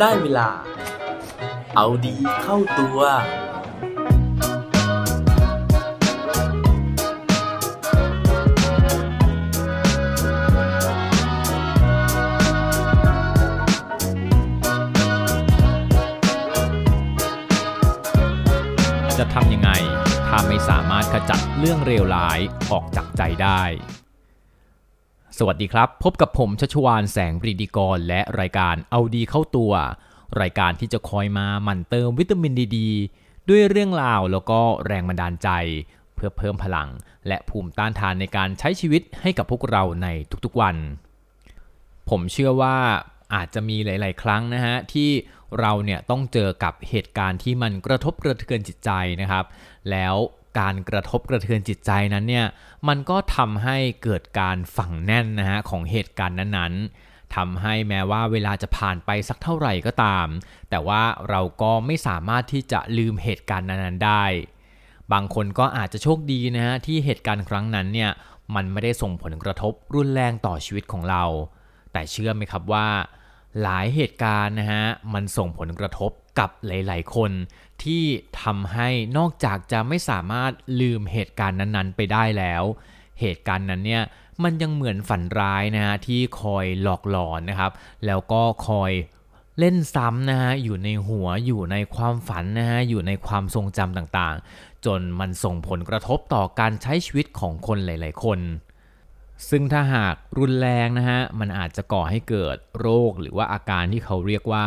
ได้เวลา เอาดีเข้าตัว จะทำยังไง ถ้าไม่สามารถขจัดเรื่องเลวร้ายออกจากใจได้ สวัสดีครับ พบกับผมชัชวานแสงปรีดีกร และรายการเอาดีเข้าตัว รายการที่จะคอยมาหมั่นเติมวิตามินดีดด้วยเรื่องราวแล้วก็แรงบันดาลใจ เพื่อเพิ่มพลัง และภูมิต้านทานในการใช้ชีวิตให้กับพวกเราในทุกๆวัน ผมเชื่อว่าอาจจะมีหลาย ๆ ครั้งนะฮะที่เราเนี่ยต้องเจอกับเหตุการณ์ที่มันกระทบกระเทือนจิตใจนะครับ แล้ว การกระทบกระเทือนจิตใจนั้นเนี่ยมันก็ทำให้เกิดการฝังแน่นนะฮะของเหตุการณ์นั้นๆทำให้แม้ว่าเวลาจะผ่านไปสักเท่าไหร่ก็ตาม แต่ว่าเราก็ไม่สามารถที่จะลืมเหตุการณ์นั้นๆได้ บางคนก็อาจจะโชคดีนะฮะที่เหตุการณ์ครั้งนั้นเนี่ยมันไม่ได้ส่งผลกระทบรุนแรงต่อชีวิตของเรา แต่เชื่อไหมครับว่า หลายเหตุการณ์นะฮะมันส่งผลกระทบกับหลาย ๆ คนที่ทำให้นอกจากจะไม่สามารถลืมเหตุการณ์นั้น ๆ ไปได้แล้ว เหตุการณ์นั้นเนี่ยมันยังเหมือนฝันร้ายนะฮะที่คอยหลอกหลอนนะครับ แล้วก็คอยเล่นซ้ำนะฮะอยู่ในหัวอยู่ในความฝันนะฮะอยู่ในความทรงจำต่างๆ จนมันส่งผลกระทบต่อการใช้ชีวิตของคนหลาย ๆ คน ซึ่งถ้าหากรุนแรงนะฮะมันอาจจะก่อให้เกิดโรคหรือว่าอาการที่เขาเรียกว่า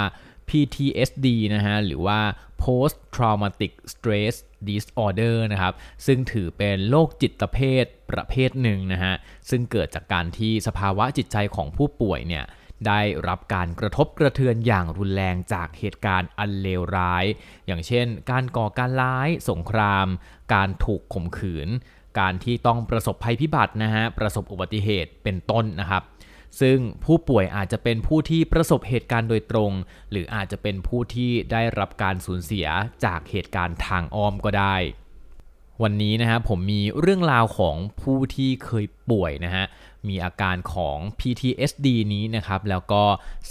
PTSD นะฮะหรือว่า Post Traumatic Stress Disorder นะครับซึ่งถือเป็นโรคจิตเภทประเภทหนึ่งนะฮะซึ่งเกิดจากการที่สภาวะจิตใจของผู้ป่วยเนี่ยได้รับการกระทบกระเทือนอย่างรุนแรงจากเหตุการณ์อันเลวร้าย อย่างเช่น การก่อการร้าย สงคราม การถูกข่มขืน การที่ต้องประสบภัยพิบัตินะฮะประสบอุบัติเหตุเป็นต้นนะครับ ซึ่งผู้ป่วยอาจจะเป็นผู้ที่ประสบเหตุการณ์โดยตรง หรืออาจจะเป็นผู้ที่ได้รับการสูญเสียจากเหตุการณ์ทางอ้อมก็ได้ วันนี้นะฮะผมมีเรื่องราวของผู้ที่เคยป่วยนะฮะมีอาการของ PTSD นี้นะครับ แล้วก็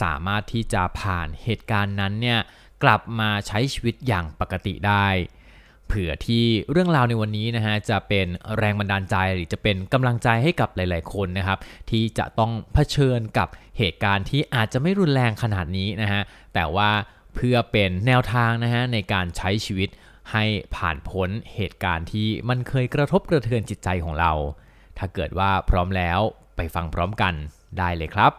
สามารถที่จะผ่านเหตุการณ์นั้นเนี่ยกลับมาใช้ชีวิตอย่างปกติได้ เผื่อที่เรื่องราวในวันนี้นะฮะจะเป็นแรงบันดาลใจหรือจะเป็นกำลังใจให้กับหลาย ๆ คนนะครับที่จะต้องเผชิญกับเหตุการณ์ที่อาจจะไม่รุนแรงขนาดนี้นะฮะแต่ว่าเพื่อเป็นแนวทางนะฮะในการใช้ชีวิตให้ผ่านพ้นเหตุการณ์ที่มันเคยกระทบกระเทือนจิตใจของเรา ถ้าเกิดว่าพร้อมแล้วไปฟังพร้อมกันได้เลยครับ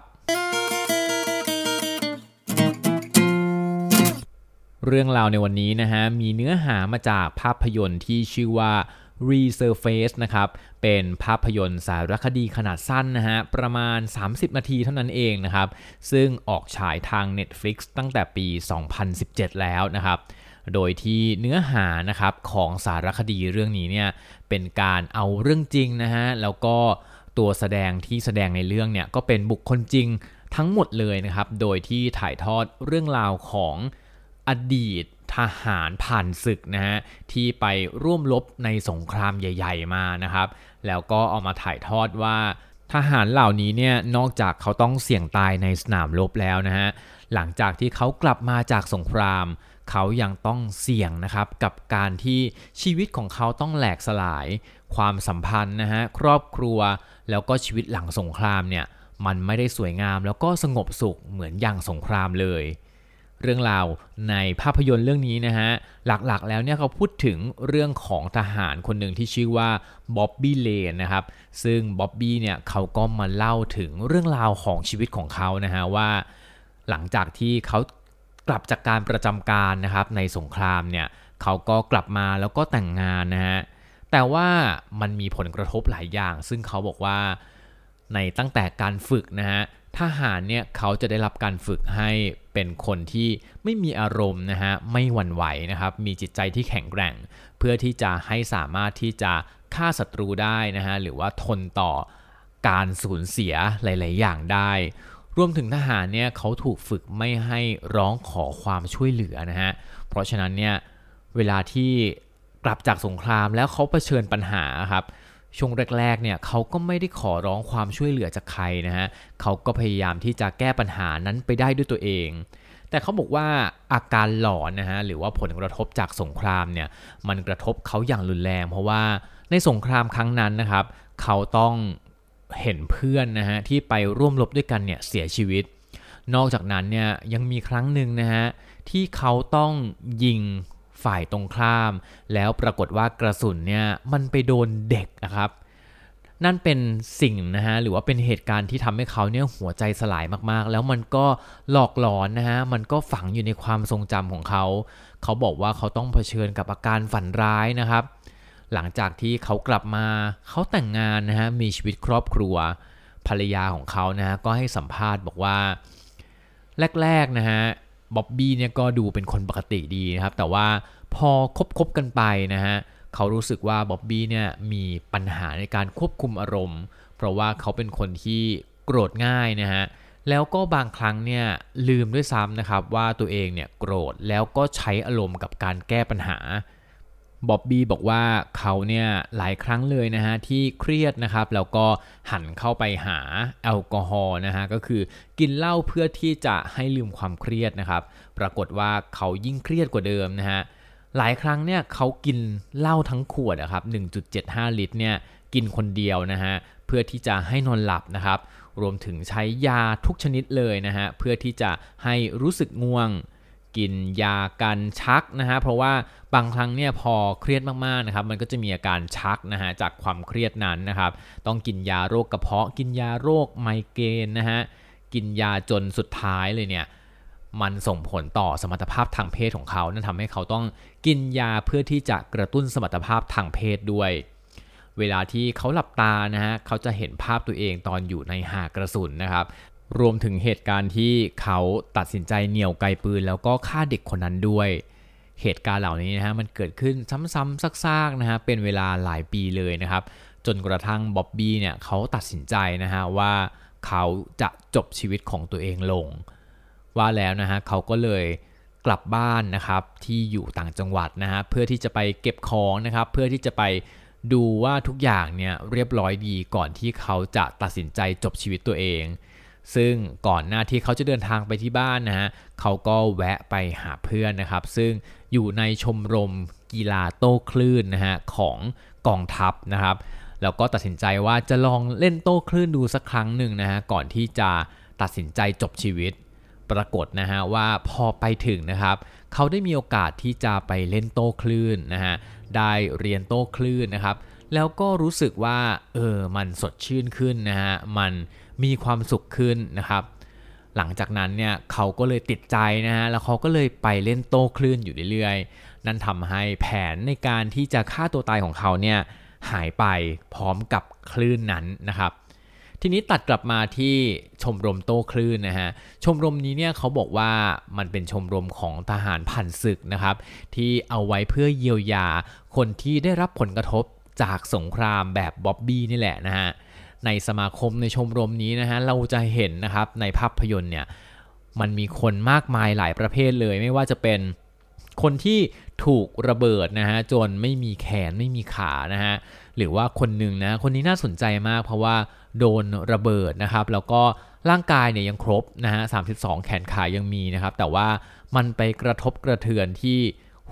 เรื่องราวในวันนี้นะฮะมีเนื้อหามาจากภาพยนตร์ที่ชื่อว่า Resurface นะครับ เป็นภาพยนตร์สารคดีขนาดสั้นนะฮะ ประมาณ 30 นาทีเท่านั้นเองนะครับ ซึ่งออกฉายทาง Netflix ตั้งแต่ปี 2017 แล้วนะครับ โดยที่เนื้อหานะครับของสารคดีเรื่องนี้เนี่ย เป็นการเอาเรื่องจริงนะฮะ แล้วก็ตัวแสดงที่แสดงในเรื่องเนี่ย ก็เป็นบุคคลจริงทั้งหมดเลยนะครับ โดยที่ถ่ายทอดเรื่องราวของ อดีตทหารผ่านศึกนะฮะที่ไปร่วมรบในสงครามใหญ่ ๆ มานะครับ แล้วก็เอามาถ่ายทอดว่าทหารเหล่านี้เนี่ยนอกจากเขาต้องเสี่ยงตายในสนามรบแล้วนะฮะหลังจากที่เขากลับมาจากสงคราม เขายังต้องเสี่ยงนะครับกับการที่ชีวิตของเขาต้องแหลกสลาย ความสัมพันธ์นะฮะครอบครัวแล้วก็ชีวิตหลังสงครามเนี่ยมันไม่ได้สวยงามแล้วก็สงบสุขเหมือนอย่างสงครามเลย เรื่องราวในภาพยนตร์เรื่องนี้นะฮะ หลักๆแล้วเนี่ยเขาพูดถึงเรื่องของทหารคนหนึ่งที่ชื่อว่าบ๊อบบี้เลนนะครับ ซึ่งบ๊อบบี้เนี่ยเขาก็มาเล่าถึงเรื่องราวของชีวิตของเขานะฮะว่า หลังจากที่เขากลับจากการประจำการนะครับในสงครามเนี่ยเขาก็กลับมาแล้วก็แต่งงานนะฮะ แต่ว่ามันมีผลกระทบหลายอย่าง ซึ่งเขาบอกว่าในตั้งแต่การฝึกนะฮะ ทหารเนี่ยเขาจะได้รับการฝึกให้เป็นคนที่ไม่มีอารมณ์นะฮะไม่หวั่นไหวนะครับ มีจิตใจที่แข็งแกร่ง เพื่อที่จะให้สามารถที่จะฆ่าศัตรูได้นะฮะหรือว่าทนต่อการสูญเสียหลาย ๆ อย่างได้ รวมถึงทหารเนี่ยเขาถูกฝึกไม่ให้ร้องขอความช่วยเหลือนะฮะเพราะฉะนั้นเนี่ยเวลาที่กลับจากสงครามแล้วเขาเผชิญปัญหาครับ ช่วงแรกๆเนี่ยเขาก็ไม่ได้ขอร้องความช่วยเหลือจากใครนะฮะเขาก็พยายามที่จะแก้ปัญหานั้นไปได้ด้วยตัวเอง แต่เขาบอกว่าอาการหลอนนะฮะหรือว่าผลกระทบจากสงครามเนี่ยมันกระทบเขาอย่างรุนแรง เพราะว่าในสงครามครั้งนั้นนะครับเขาต้องเห็นเพื่อนนะฮะที่ไปร่วมรบด้วยกันเนี่ยเสียชีวิต นอกจากนั้นเนี่ยยังมีครั้งหนึ่งนะฮะที่เขาต้องยิง ฝ่ายตรงข้าม แล้วปรากฏว่ากระสุนเนี่ยมันไปโดนเด็กนะครับ นั่นเป็นสิ่งนะฮะหรือว่าเป็นเหตุการณ์ที่ทำให้เขาเนี่ยหัวใจสลายมากๆ แล้วมันก็หลอกหลอนนะฮะมันก็ฝังอยู่ในความทรงจำของเขา เขาบอกว่าเขาต้องเผชิญกับอาการฝันร้ายนะครับ หลังจากที่เขากลับมาเขาแต่งงานนะฮะมีชีวิตครอบครัวภรรยาของเขานะฮะก็ให้สัมภาษณ์บอกว่า แรกๆนะฮะ บ๊อบบี้เนี่ยก็ดูเป็นคนปกติดีนะครับ แต่ว่าพอคบคบกันไปนะฮะเขารู้สึกว่าบ๊อบบี้เนี่ยมีปัญหาในการควบคุมอารมณ์ เพราะว่าเขาเป็นคนที่โกรธง่ายนะฮะแล้วก็บางครั้งเนี่ยลืมด้วยซ้ำนะครับว่าตัวเองเนี่ยโกรธแล้วก็ใช้อารมณ์กับการแก้ปัญหา บ๊อบบี้บอกว่าเขาเนี่ยหลายครั้งเลยนะฮะที่เครียดนะครับแล้วก็หันเข้าไปหาแอลกอฮอล์นะฮะก็คือกินเหล้าเพื่อที่จะให้ลืมความเครียดนะครับ ปรากฏว่าเขายิ่งเครียดกว่าเดิมนะฮะหลายครั้งเนี่ยเขากินเหล้าทั้งขวดนะครับ 1.75 ลิตรเนี่ยกินคนเดียวนะฮะเพื่อที่จะให้นอนหลับนะครับ รวมถึงใช้ยาทุกชนิดเลยนะฮะเพื่อที่จะให้รู้สึกง่วง กินยากันชักนะฮะเพราะว่าบางครั้งเนี่ยพอเครียดมากๆนะครับมันก็จะมีอาการชักนะฮะจากความเครียดนั้นนะครับต้องกินยาโรคกระเพาะ กินยาโรคไมเกรนนะฮะกินยาจนสุดท้ายเลยเนี่ยมันส่งผลต่อสมรรถภาพทางเพศของเขานั่นทำให้เขาต้องกินยาเพื่อที่จะกระตุ้นสมรรถภาพทางเพศด้วย เวลาที่เขาหลับตานะฮะเขาจะเห็นภาพตัวเองตอนอยู่ในหากระสุนนะครับ รวมถึงเหตุการณ์ที่เขาตัดสินใจเหนี่ยวไกปืน แล้วก็ฆ่าเด็กคนนั้นด้วย เหตุการณ์เหล่านี้นะฮะมันเกิดขึ้นซ้ำๆซากๆนะฮะเป็นเวลาหลายปีเลยนะครับ จนกระทั่งบ๊อบบี้เนี่ยเขาตัดสินใจนะฮะว่าเขาจะจบชีวิตของตัวเองลง ว่าแล้วนะฮะเขาก็เลยกลับบ้านนะครับที่อยู่ต่างจังหวัดนะฮะเพื่อที่จะไปเก็บของนะครับ เพื่อที่จะไปดูว่าทุกอย่างเนี่ยเรียบร้อยดีก่อนที่เขาจะตัดสินใจจบชีวิตตัวเอง ซึ่งก่อนหน้าที่เขาจะเดินทางไปที่บ้านนะฮะเขาก็แวะไปหาเพื่อนนะครับ ซึ่งอยู่ในชมรมกีฬาโต้คลื่นนะฮะของกองทัพนะครับ แล้วก็ตัดสินใจว่าจะลองเล่นโต้คลื่นดูสักครั้งหนึ่งนะฮะก่อนที่จะตัดสินใจจบชีวิต ปรากฏนะฮะว่าพอไปถึงนะครับ เขาได้มีโอกาสที่จะไปเล่นโต้คลื่นนะฮะได้เรียนโต้คลื่นนะครับ แล้วก็รู้สึกว่าเออมันสดชื่นขึ้นนะฮะมัน มีความสุขขึ้นนะครับ หลังจากนั้นเนี่ยเขาก็เลยติดใจนะฮะแล้วเขาก็เลยไปเล่นโต้คลื่นอยู่เรื่อยๆ นั่นทำให้แผนในการที่จะฆ่าตัวตายของเขาเนี่ยหายไปพร้อมกับคลื่นนั้นนะครับทีนี้ตัดกลับมาที่ชมรมโต้คลื่นนะฮะ ชมรมนี้เนี่ยเขาบอกว่ามันเป็นชมรมของทหารผ่านศึกนะครับ ที่เอาไว้เพื่อเยียวยาคนที่ได้รับผลกระทบจากสงครามแบบบ๊อบบี้นี่แหละนะฮะ ในสมาคมในชมรมนี้นะฮะเราจะเห็นนะครับในภาพยนตร์เนี่ยมันมีคนมากมายหลายประเภทเลย ไม่ว่าจะเป็นคนที่ถูกระเบิดนะฮะจนไม่มีแขนไม่มีขานะฮะหรือว่าคนหนึ่งนะคนนี้น่าสนใจมากเพราะว่าโดนระเบิดนะครับ แล้วก็ร่างกายเนี่ยยังครบนะฮะ32แขนขายังมีนะครับ แต่ว่ามันไปกระทบกระเทือนที่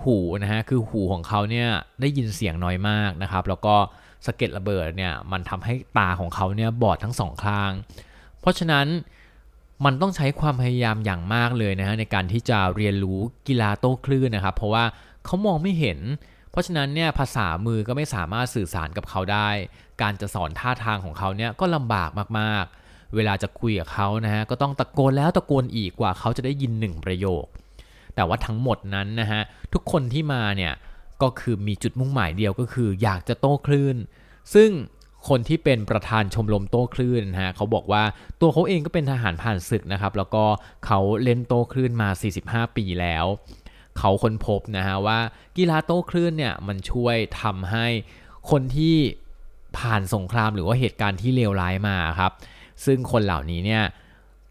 หูนะฮะคือหูของเขาเนี่ยได้ยินเสียงน้อยมากนะครับ แล้วก็ สะเก็ดระเบิดเนี่ยมันทำให้ตาของเขาเนี่ยบอดทั้งสองข้าง เพราะฉะนั้นมันต้องใช้ความพยายามอย่างมากเลยนะฮะในการที่จะเรียนรู้กีฬาโต้คลื่นนะครับ เพราะว่าเขามองไม่เห็น เพราะฉะนั้นเนี่ยภาษามือก็ไม่สามารถสื่อสารกับเขาได้ การจะสอนท่าทางของเขาเนี่ยก็ลำบากมากๆ เวลาจะคุยกับเขานะฮะก็ต้องตะโกนแล้วตะโกนอีกกว่าเขาจะได้ยินหนึ่งประโยค แต่ว่าทั้งหมดนั้นนะฮะทุกคนที่มาเนี่ย ก็คือมีจุดมุ่งหมายเดียวก็คืออยากจะโต้คลื่น ซึ่งคนที่เป็นประธานชมรมโต้คลื่นนะฮะเขาบอกว่าตัวเขาเองก็เป็นทหารผ่านศึกนะครับ แล้วก็เขาเล่นโต้คลื่นมา 45 ปีแล้ว เขาค้นพบนะฮะว่ากีฬาโต้คลื่นเนี่ยมันช่วยทำให้คนที่ผ่านสงครามหรือว่าเหตุการณ์ที่เลวร้ายมาครับ ซึ่งคนเหล่านี้เนี่ย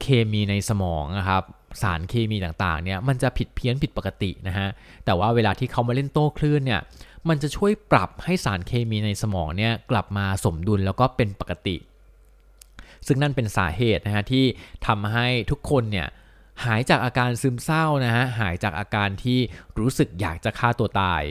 เคมีในสมองนะครับ สารเคมีต่างๆเนี่ยมันจะผิดเพี้ยนผิดปกตินะฮะแต่ว่าเวลาที่เขามาเล่นโต้คลื่นเนี่ยมันจะช่วยปรับให้สารเคมีในสมองเนี่ยกลับมาสมดุลแล้วก็เป็นปกติ ซึ่งนั่นเป็นสาเหตุนะฮะที่ทำให้ทุกคนเนี่ยหายจากอาการซึมเศร้านะฮะหายจากอาการที่รู้สึกอยากจะฆ่าตัวตาย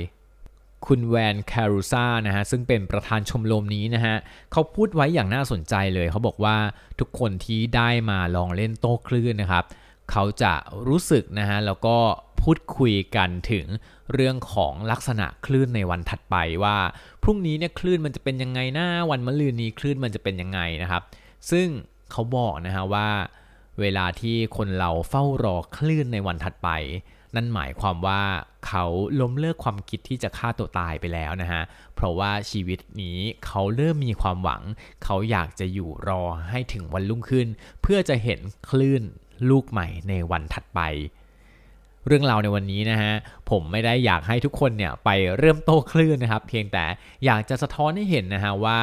คุณแวนแครูซานะฮะซึ่งเป็นประธานชมรมนี้นะฮะเขาพูดไว้อย่างน่าสนใจเลย เขาบอกว่าทุกคนที่ได้มาลองเล่นโต้คลื่นนะครับ เขาจะรู้สึกนะฮะแล้วก็พูดคุยกันถึงเรื่องของลักษณะคลื่นในวันถัดไปว่า พรุ่งนี้เนี่ยคลื่นมันจะเป็นยังไงหน้าวันมะรืนนี้คลื่นมันจะเป็นยังไงนะครับ ซึ่งเขาบอกนะฮะว่า เวลาที่คนเราเฝ้ารอคลื่นในวันถัดไป นั่นหมายความว่าเขาล้มเลิกความคิดที่จะฆ่าตัวตายไปแล้วนะฮะเพราะว่าชีวิตนี้เขาเริ่มมีความหวัง เขาอยากจะอยู่รอให้ถึงวันรุ่งขึ้น เพื่อจะเห็นคลื่น ลูกใหม่ในวันถัดไป เรื่องราวในวันนี้นะฮะผมไม่ได้อยากให้ทุกคนเนี่ยไปเริ่มโตคลื่นนะครับ เพียงแต่อยากจะสะท้อนให้เห็นนะฮะว่า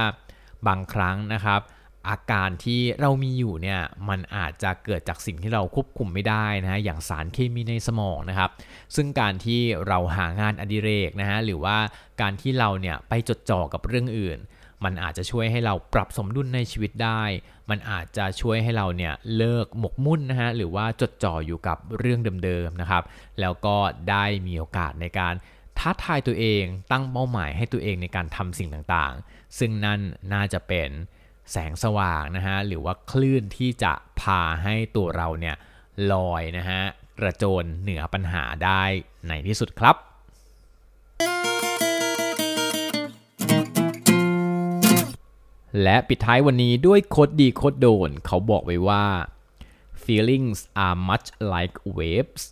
บางครั้งนะครับ อาการที่เรามีอยู่เนี่ยมันอาจจะเกิดจากสิ่งที่เราควบคุมไม่ได้นะฮะอย่างสารเคมีในสมองนะครับ ซึ่งการที่เราหางานอดิเรกนะฮะหรือว่าการที่เราเนี่ยไปจดจ่อกับเรื่องอื่น มันอาจจะช่วยให้เราปรับสมดุลในชีวิตได้ มันอาจจะช่วยให้เราเนี่ยเลิกหมกมุ่นนะฮะหรือว่าจดจ่ออยู่กับเรื่องเดิมๆนะครับ แล้วก็ได้มีโอกาสในการท้าทายตัวเองตั้งเป้าหมายให้ตัวเองในการทำสิ่งต่างๆ ซึ่งนั่นน่าจะเป็นแสงสว่างนะฮะหรือว่าคลื่นที่จะพาให้ตัวเราเนี่ยลอยนะฮะกระโจนเหนือปัญหาได้ในที่สุดครับ และปิดท้ายวันนี้ด้วยโคดดีโคดโดน เขาบอกไว้ว่า feelings are much like waves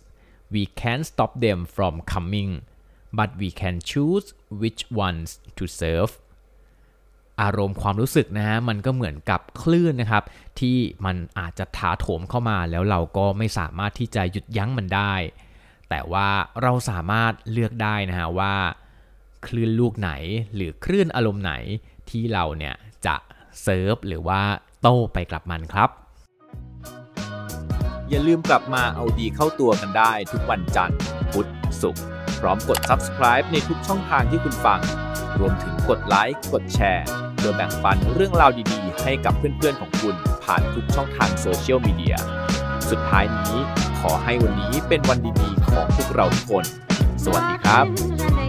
we can't stop them from coming but we can choose which ones to surf อารมณ์ความรู้สึกนะฮะมันก็เหมือนกับคลื่นนะครับ ที่มันอาจจะถาโถมเข้ามาแล้วเราก็ไม่สามารถที่จะหยุดยั้งมันได้ แต่ว่าเราสามารถเลือกได้นะฮะว่า คลื่นลูกไหนหรือคลื่นอารมณ์ไหนที่เราเนี่ย จะเซิร์ฟหรือว่าโต้ไปกลับมันครับ อย่าลืมกลับมาเอาดีเข้าตัวกันได้ทุกวันจันทร์พุธศุกร์พร้อมกด subscribe ในทุกช่องทางที่คุณฟัง รวมถึงกดไลค์กดแชร์โดยแบ่งปันเรื่องราวดีๆ ให้กับเพื่อนๆของคุณผ่านทุกช่องทางโซเชียลมีเดียสุดท้ายนี้ขอให้วันนี้เป็นวันดีๆของพวกเราทุกคน สวัสดีครับ